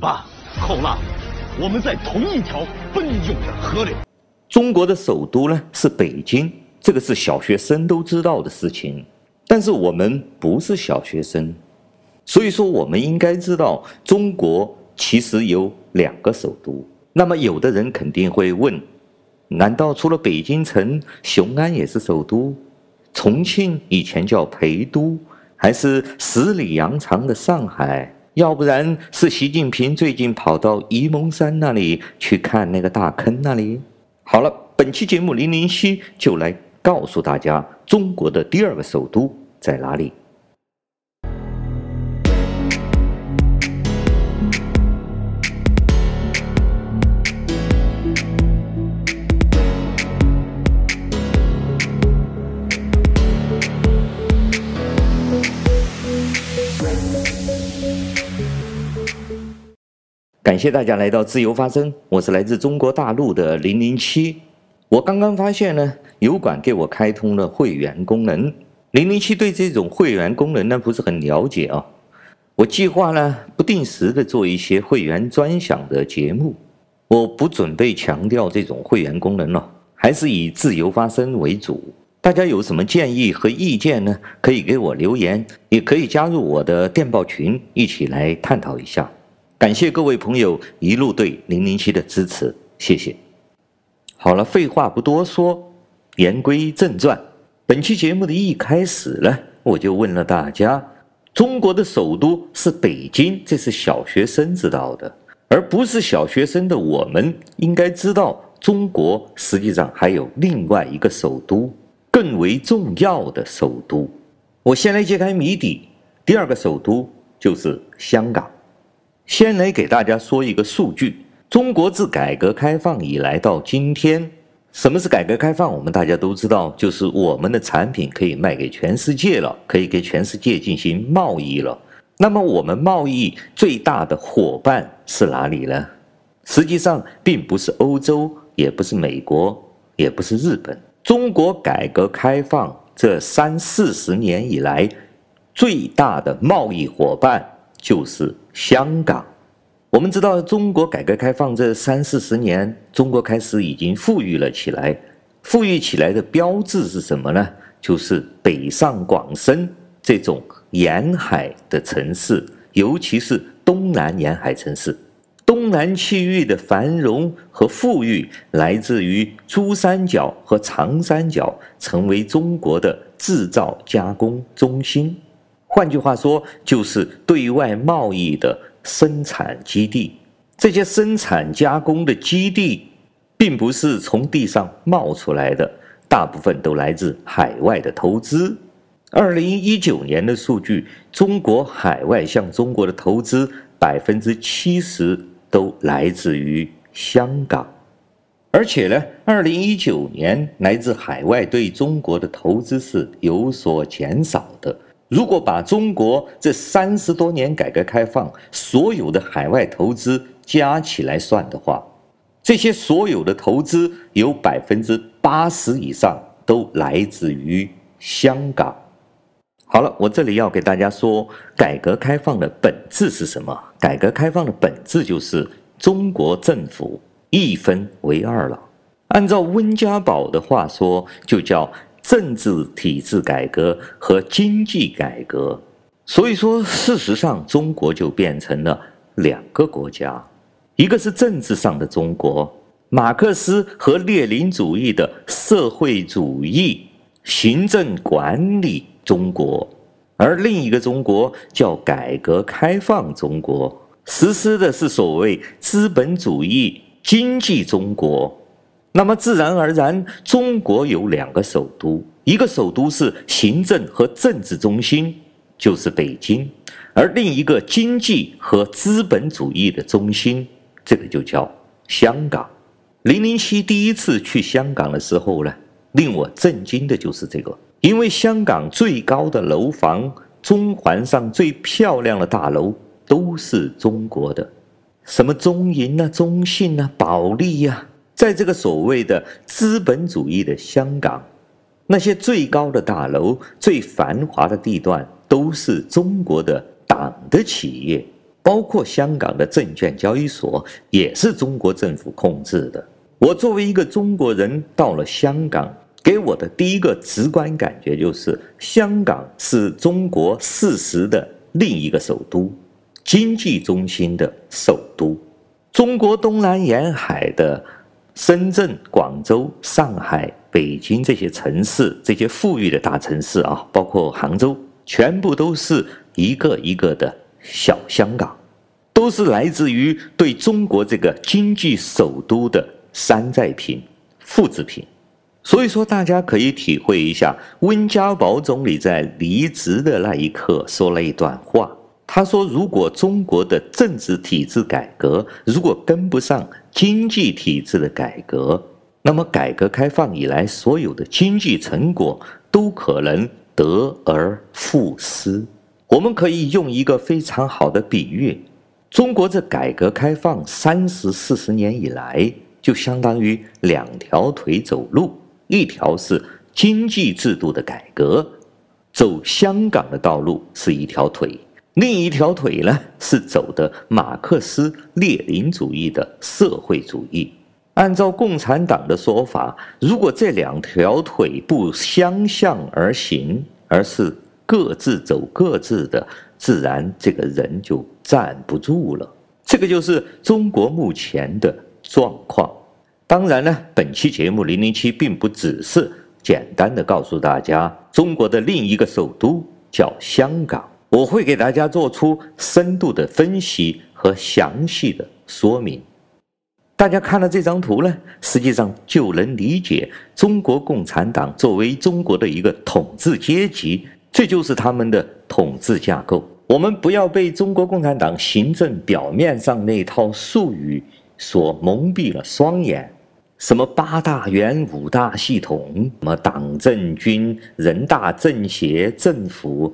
吧，后浪，我们在同一条奔涌的河流。中国的首都呢是北京，这个是小学生都知道的事情。但是我们不是小学生，所以说我们应该知道，中国其实有两个首都。那么有的人肯定会问：难道除了北京城，雄安也是首都？重庆以前叫陪都，还是十里洋场的上海？要不然是习近平最近跑到沂蒙山那里去看那个大坑那里？好了，本期节目零零七就来告诉大家，中国的第二个首都在哪里。感谢大家来到自由发声，我是来自中国大陆的零零七。我刚刚发现呢，油管给我开通了会员功能。零零七对这种会员功能呢不是很了解啊。我计划呢不定时的做一些会员专享的节目。我不准备强调这种会员功能了，还是以自由发声为主。大家有什么建议和意见呢？可以给我留言，也可以加入我的电报群，一起来探讨一下。感谢各位朋友一路对零零七的支持，谢谢。好了，废话不多说，言归正传。本期节目的一开始呢，我就问了大家：中国的首都是北京，这是小学生知道的，而不是小学生的我们应该知道，中国实际上还有另外一个首都，更为重要的首都。我先来揭开谜底，第二个首都就是香港。先来给大家说一个数据：中国自改革开放以来到今天，什么是改革开放？我们大家都知道，就是我们的产品可以卖给全世界了，可以给全世界进行贸易了。那么我们贸易最大的伙伴是哪里呢？实际上并不是欧洲，也不是美国，也不是日本。中国改革开放这三四十年以来，最大的贸易伙伴。就是香港。我们知道，中国改革开放这三四十年，中国开始已经富裕了起来。富裕起来的标志是什么呢？就是北上广深这种沿海的城市，尤其是东南沿海城市。东南区域的繁荣和富裕来自于珠三角和长三角成为中国的制造加工中心。换句话说，就是对外贸易的生产基地。这些生产加工的基地，并不是从地上冒出来的，大部分都来自海外的投资。二零一九年的数据，中国海外向中国的投资百分之七十都来自于香港，而且呢，二零一九年来自海外对中国的投资是有所减少的。如果把中国这三十多年改革开放所有的海外投资加起来算的话，这些所有的投资有百分之八十以上都来自于香港。好了，我这里要给大家说，改革开放的本质是什么？改革开放的本质就是中国政府一分为二了。按照温家宝的话说，就叫。政治体制改革和经济改革，所以说，事实上，中国就变成了两个国家，一个是政治上的中国，马克思和列宁主义的社会主义行政管理中国，而另一个中国叫改革开放中国，实施的是所谓资本主义经济中国。那么自然而然，中国有两个首都，一个首都是行政和政治中心，就是北京；而另一个经济和资本主义的中心，这个就叫香港。零零七第一次去香港的时候呢，令我震惊的就是这个，因为香港最高的楼房、中环上最漂亮的大楼都是中国的，什么中银啊、中信啊、保利呀、在这个所谓的资本主义的香港，那些最高的大楼、最繁华的地段，都是中国的党的企业。包括香港的证券交易所也是中国政府控制的。我作为一个中国人，到了香港，给我的第一个直观感觉就是，香港是中国事实的另一个首都，经济中心的首都。中国东南沿海的深圳、广州、上海、北京这些城市，这些富裕的大城市啊，包括杭州，全部都是一个一个的小香港，都是来自于对中国这个经济首都的山寨品、复制品。所以说，大家可以体会一下，温家宝总理在离职的那一刻说了一段话。他说：“如果中国的政治体制改革如果跟不上经济体制的改革，那么改革开放以来所有的经济成果都可能得而复失。我们可以用一个非常好的比喻：中国这改革开放三十四十年以来，就相当于两条腿走路，一条是经济制度的改革，走香港的道路是一条腿。”另一条腿呢，是走的马克思列宁主义的社会主义。按照共产党的说法，如果这两条腿不相向而行，而是各自走各自的，自然这个人就站不住了。这个就是中国目前的状况。当然呢，本期节目零零七并不只是简单的告诉大家，中国的另一个首都叫香港。我会给大家做出深度的分析和详细的说明。大家看了这张图呢，实际上就能理解中国共产党作为中国的一个统治阶级，这就是他们的统治架构。我们不要被中国共产党行政表面上那套术语所蒙蔽了双眼。什么八大员、五大系统，什么党政军、人大政协、政府。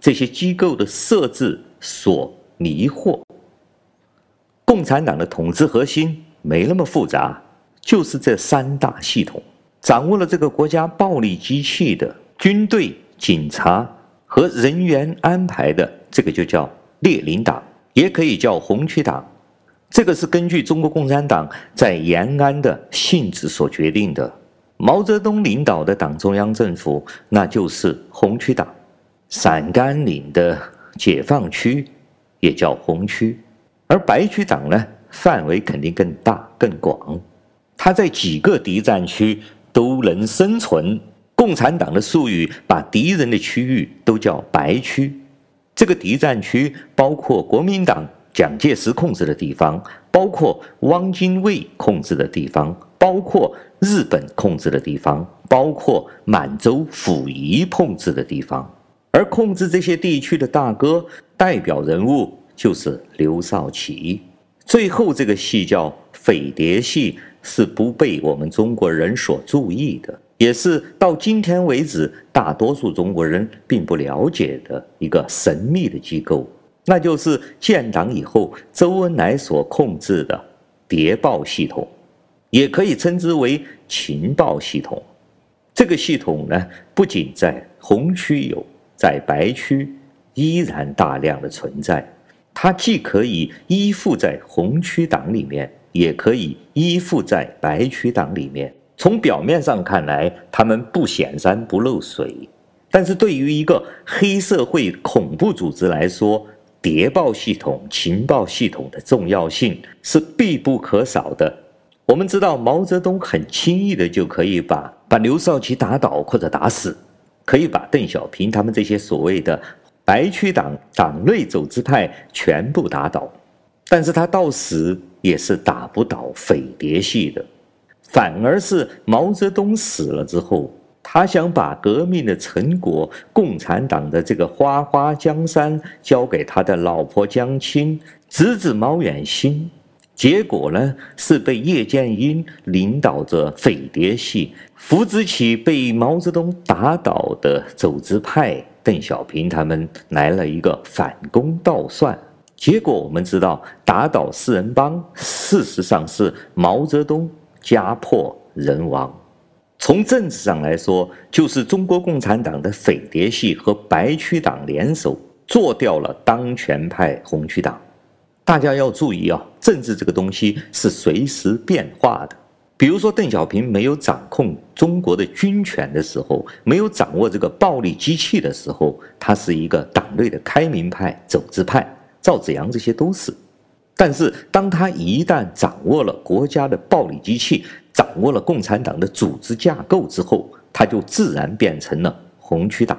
这些机构的设置所迷惑，共产党的统治核心没那么复杂，就是这三大系统，掌握了这个国家暴力机器的军队、警察和人员安排的，这个就叫列宁党，也可以叫红区党。这个是根据中国共产党在延安的性质所决定的。毛泽东领导的党中央政府，那就是红区党。陕甘岭的解放区也叫红区，而白区党呢，范围肯定更大更广，它在几个敌占区都能生存。共产党的术语把敌人的区域都叫白区，这个敌占区包括国民党蒋介石控制的地方，包括汪精卫控制的地方，包括日本控制的地方，包括满洲溥仪控制的地方。而控制这些地区的大哥代表人物就是刘少奇。最后这个戏叫匪谍戏，是不被我们中国人所注意的，也是到今天为止大多数中国人并不了解的一个神秘的机构，那就是建党以后周恩来所控制的谍报系统，也可以称之为情报系统。这个系统呢，不仅在红区有。在白区依然大量的存在，它既可以依附在红区党里面，也可以依附在白区党里面。从表面上看来，他们不显山不漏水，但是对于一个黑社会恐怖组织来说，谍报系统、情报系统的重要性是必不可少的。我们知道，毛泽东很轻易的就可以把把刘少奇打倒或者打死。可以把邓小平他们这些所谓的白区党党内走资派全部打倒，但是他到死也是打不倒匪谍系的，反而是毛泽东死了之后，他想把革命的成果、共产党的这个花花江山交给他的老婆江青、侄子毛远新。结果呢，是被叶剑英领导着匪谍系扶植起被毛泽东打倒的走资派，邓小平他们来了一个反攻倒算。结果我们知道，打倒四人帮，事实上是毛泽东家破人亡。从政治上来说，就是中国共产党的匪谍系和白区党联手做掉了当权派红区党。大家要注意啊，政治这个东西是随时变化的。比如说，邓小平没有掌控中国的军权的时候，没有掌握这个暴力机器的时候，他是一个党内的开明派、走资派，赵紫阳这些都是。但是，当他一旦掌握了国家的暴力机器，掌握了共产党的组织架构之后，他就自然变成了红区党。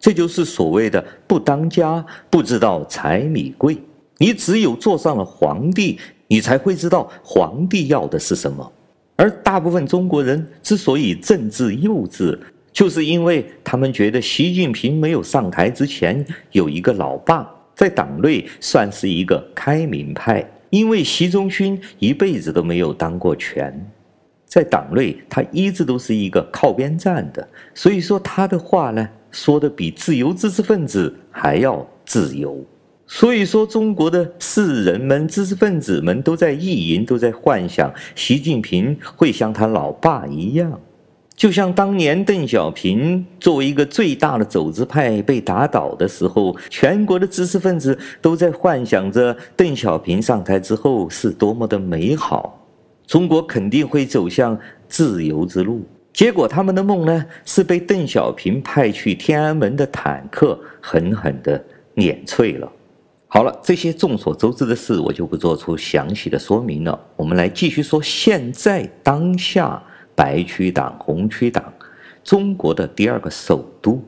这就是所谓的“不当家不知道柴米贵”。你只有坐上了皇帝，你才会知道皇帝要的是什么。而大部分中国人之所以政治幼稚，就是因为他们觉得习近平没有上台之前有一个老爸，在党内算是一个开明派，因为习仲勋一辈子都没有当过权，在党内他一直都是一个靠边站的，所以说他的话呢，说的比自由知识分子还要自由。所以说，中国的士人们、知识分子们都在意淫，都在幻想习近平会像他老爸一样，就像当年邓小平作为一个最大的走资派被打倒的时候，全国的知识分子都在幻想着邓小平上台之后是多么的美好，中国肯定会走向自由之路。结果他们的梦呢，是被邓小平派去天安门的坦克狠狠地碾碎了。好了，这些众所周知的事，我就不做出详细的说明了。我们来继续说，现在当下白区党、红区党，中国的第二个首都，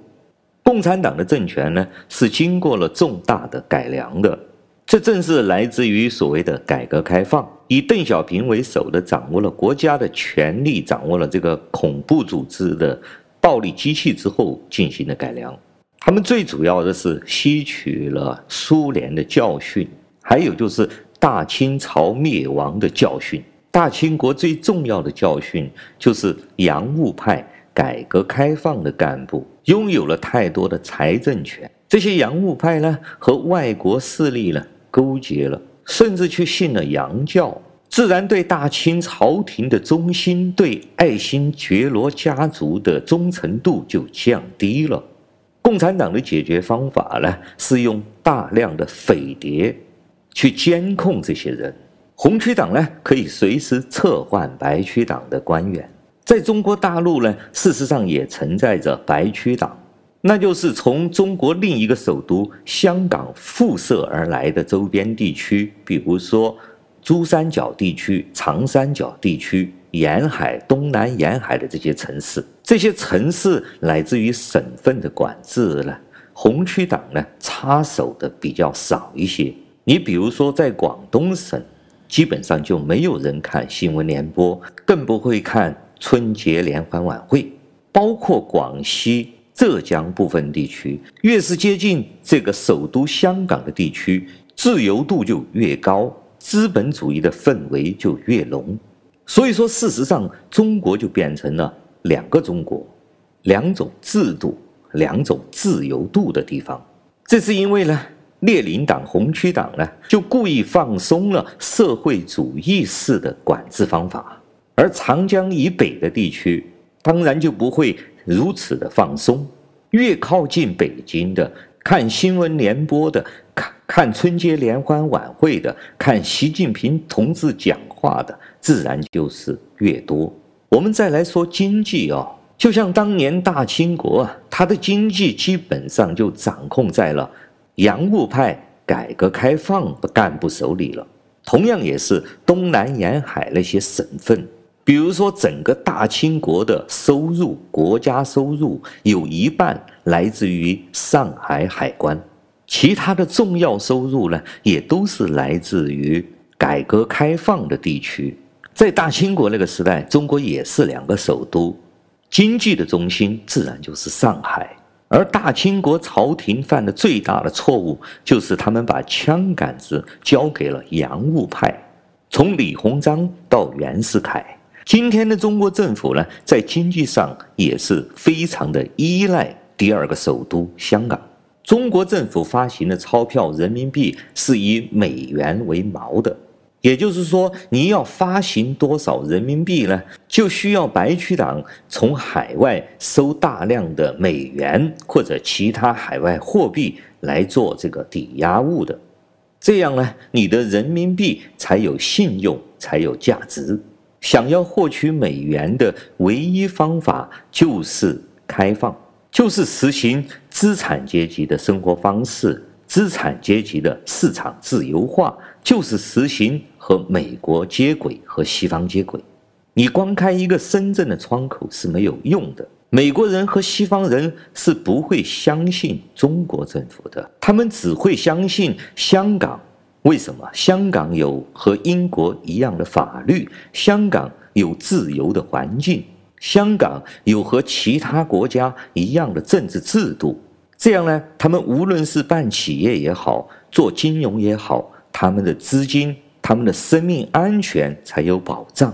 共产党的政权呢，是经过了重大的改良的。这正是来自于所谓的改革开放，以邓小平为首的掌握了国家的权力，掌握了这个恐怖组织的暴力机器之后进行的改良。他们最主要的是吸取了苏联的教训，还有就是大清朝灭亡的教训。大清国最重要的教训就是洋务派改革开放的干部拥有了太多的财政权，这些洋务派呢和外国势力呢勾结了，甚至去信了洋教，自然对大清朝廷的忠心，对爱新觉罗家族的忠诚度就降低了。共产党的解决方法呢，是用大量的匪谍去监控这些人。红区党呢，可以随时撤换白区党的官员。在中国大陆呢，事实上也存在着白区党，那就是从中国另一个首都香港辐射而来的周边地区，比如说珠三角地区、长三角地区。沿海、东南沿海的这些城市，这些城市来自于省份的管制呢，红区党呢插手的比较少一些。你比如说，在广东省，基本上就没有人看新闻联播，更不会看春节联欢晚会。包括广西、浙江部分地区，越是接近这个首都香港的地区，自由度就越高，资本主义的氛围就越浓。所以说，事实上，中国就变成了两个中国，两种制度，两种自由度的地方。这是因为呢，列宁党、红区党呢，就故意放松了社会主义式的管制方法，而长江以北的地区，当然就不会如此的放松。越靠近北京的，看新闻联播的，看春节联欢晚会的，看习近平同志讲话的。自然就是越多。我们再来说经济哦，就像当年大清国啊，它的经济基本上就掌控在了洋务派改革开放的干部手里了。同样也是东南沿海那些省份，比如说整个大清国的收入，国家收入有一半来自于上海海关，其他的重要收入呢，也都是来自于改革开放的地区。在大清国那个时代，中国也是两个首都，经济的中心自然就是上海。而大清国朝廷犯的最大的错误，就是他们把枪杆子交给了洋务派，从李鸿章到袁世凯。今天的中国政府呢，在经济上也是非常的依赖第二个首都香港。中国政府发行的钞票人民币是以美元为锚的。也就是说，你要发行多少人民币呢？就需要白区党从海外收大量的美元或者其他海外货币来做这个抵押物的。这样呢，你的人民币才有信用，才有价值。想要获取美元的唯一方法就是开放，就是实行资产阶级的生活方式，资产阶级的市场自由化，就是实行和美国接轨，和西方接轨。你光开一个深圳的窗口是没有用的。美国人和西方人是不会相信中国政府的，他们只会相信香港。为什么？香港有和英国一样的法律，香港有自由的环境，香港有和其他国家一样的政治制度。这样呢，他们无论是办企业也好，做金融也好，他们的资金、他们的生命安全才有保障。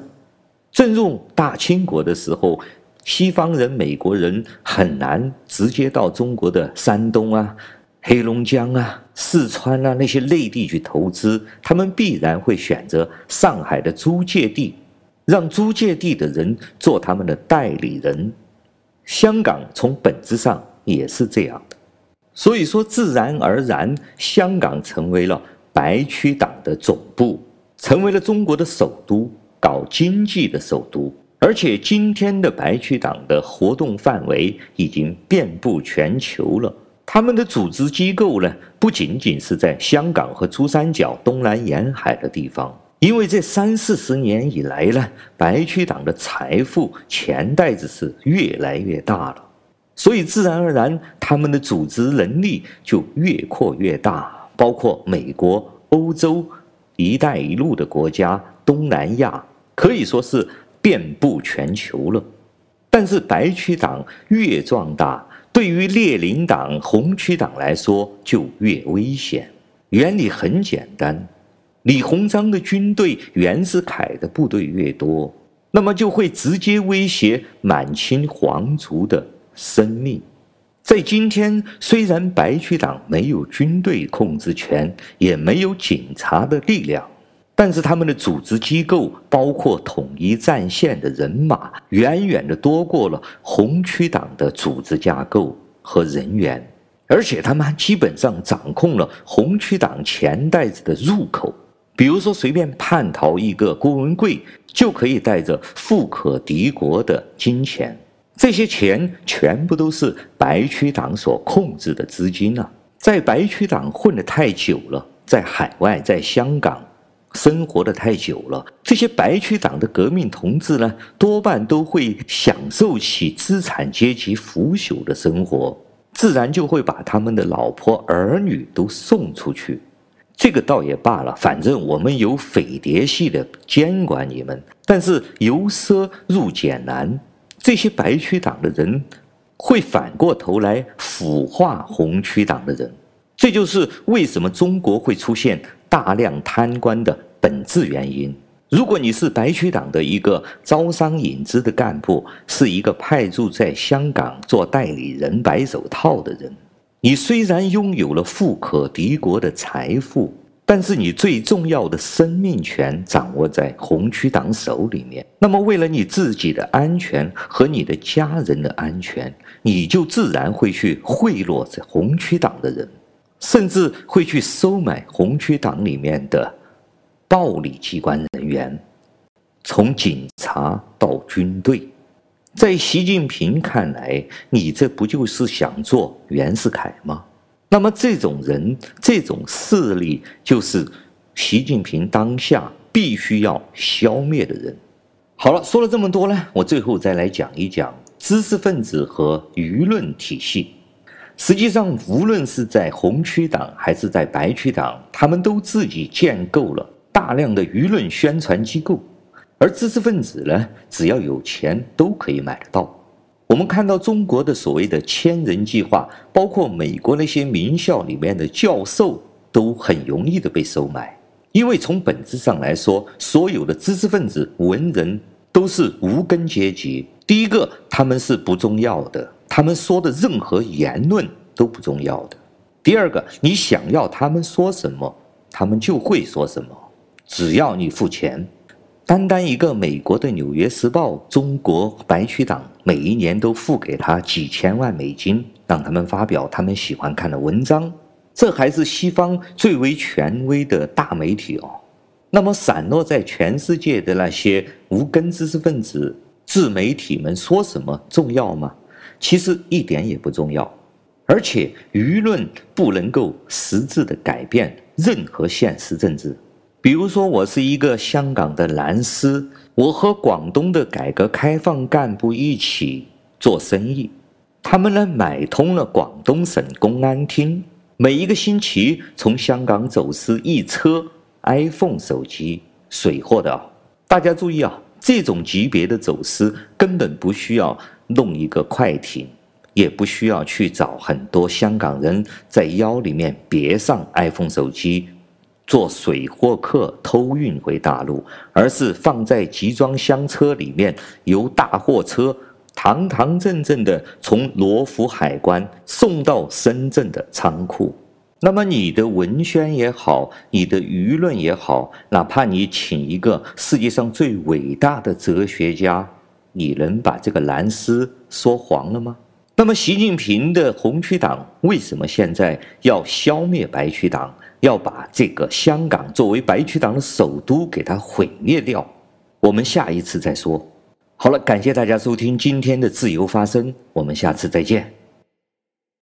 正如大清国的时候。西方人、美国人很难直接到中国的山东啊、黑龙江啊、四川啊那些内地去投资，他们必然会选择上海的租界地，让租界地的人做他们的代理人。香港从本质上也是这样的，所以说自然而然，香港成为了白区党的总部，成为了中国的首都，搞经济的首都。而且今天的白区党的活动范围已经遍布全球了。他们的组织机构呢，不仅仅是在香港和珠三角东南沿海的地方，因为这三四十年以来呢，白区党的财富钱袋子是越来越大了，所以自然而然，他们的组织能力就越扩越大，包括美国、欧洲、一带一路的国家、东南亚，可以说是。遍布全球了，但是白区党越壮大，对于列宁党、红区党来说就越危险。原理很简单，李鸿章的军队、袁世凯的部队越多，那么就会直接威胁满清皇族的生命。在今天，虽然白区党没有军队控制权，也没有警察的力量。但是他们的组织机构，包括统一战线的人马，远远的多过了红区党的组织架构和人员，而且他们还基本上掌控了红区党钱袋子的入口。比如说，随便叛逃一个郭文贵，就可以带着富可敌国的金钱，这些钱全部都是白区党所控制的资金啊！在白区党混得太久了，在海外，在香港。生活得太久了，这些白区党的革命同志呢，多半都会享受起资产阶级腐朽的生活，自然就会把他们的老婆儿女都送出去。这个倒也罢了，反正我们有匪谍系的监管你们。但是由奢入俭难，这些白区党的人会反过头来腐化红区党的人。这就是为什么中国会出现大量贪官的本质原因。如果你是白区党的一个招商引资的干部，是一个派驻在香港做代理人、白手套的人，你虽然拥有了富可敌国的财富，但是你最重要的生命权掌握在红区党手里面。那么，为了你自己的安全和你的家人的安全，你就自然会去贿赂这红区党的人。甚至会去收买红区党里面的暴力机关人员，从警察到军队，在习近平看来，你这不就是想做袁世凯吗？那么这种人、这种势力，就是习近平当下必须要消灭的人。好了，说了这么多呢，我最后再来讲一讲知识分子和舆论体系。实际上，无论是在红区党还是在白区党，他们都自己建构了大量的舆论宣传机构，而知识分子呢，只要有钱都可以买得到。我们看到中国的所谓的千人计划，包括美国那些名校里面的教授，都很容易的被收买，因为从本质上来说，所有的知识分子、文人都是无根阶级。第一个，他们是不重要的。他们说的任何言论都不重要的。第二个，你想要他们说什么，他们就会说什么，只要你付钱。单单一个美国的《纽约时报》，中国白区党每一年都付给他几千万美金，让他们发表他们喜欢看的文章。这还是西方最为权威的大媒体哦。那么散落在全世界的那些无根知识分子、自媒体们说什么重要吗？其实一点也不重要。而且舆论不能够实质的改变任何现实政治。比如说，我是一个香港的蓝丝，我和广东的改革开放干部一起做生意，他们呢买通了广东省公安厅。每一个星期从香港走私一车 iPhone 手机，水货的！大家注意啊，这种级别的走私根本不需要弄一个快艇，也不需要去找很多香港人在腰里面别上 iPhone 手机，做水货客偷运回大陆，而是放在集装箱车里面，由大货车。堂堂正正的从罗湖海关送到深圳的仓库，那么你的文宣也好，你的舆论也好，哪怕你请一个世界上最伟大的哲学家，你能把这个蓝丝说黄了吗？那么习近平的红区党为什么现在要消灭白区党，要把这个香港作为白区党的首都给它毁灭掉？我们下一次再说。好了，感谢大家收听今天的自由发声，我们下次再见。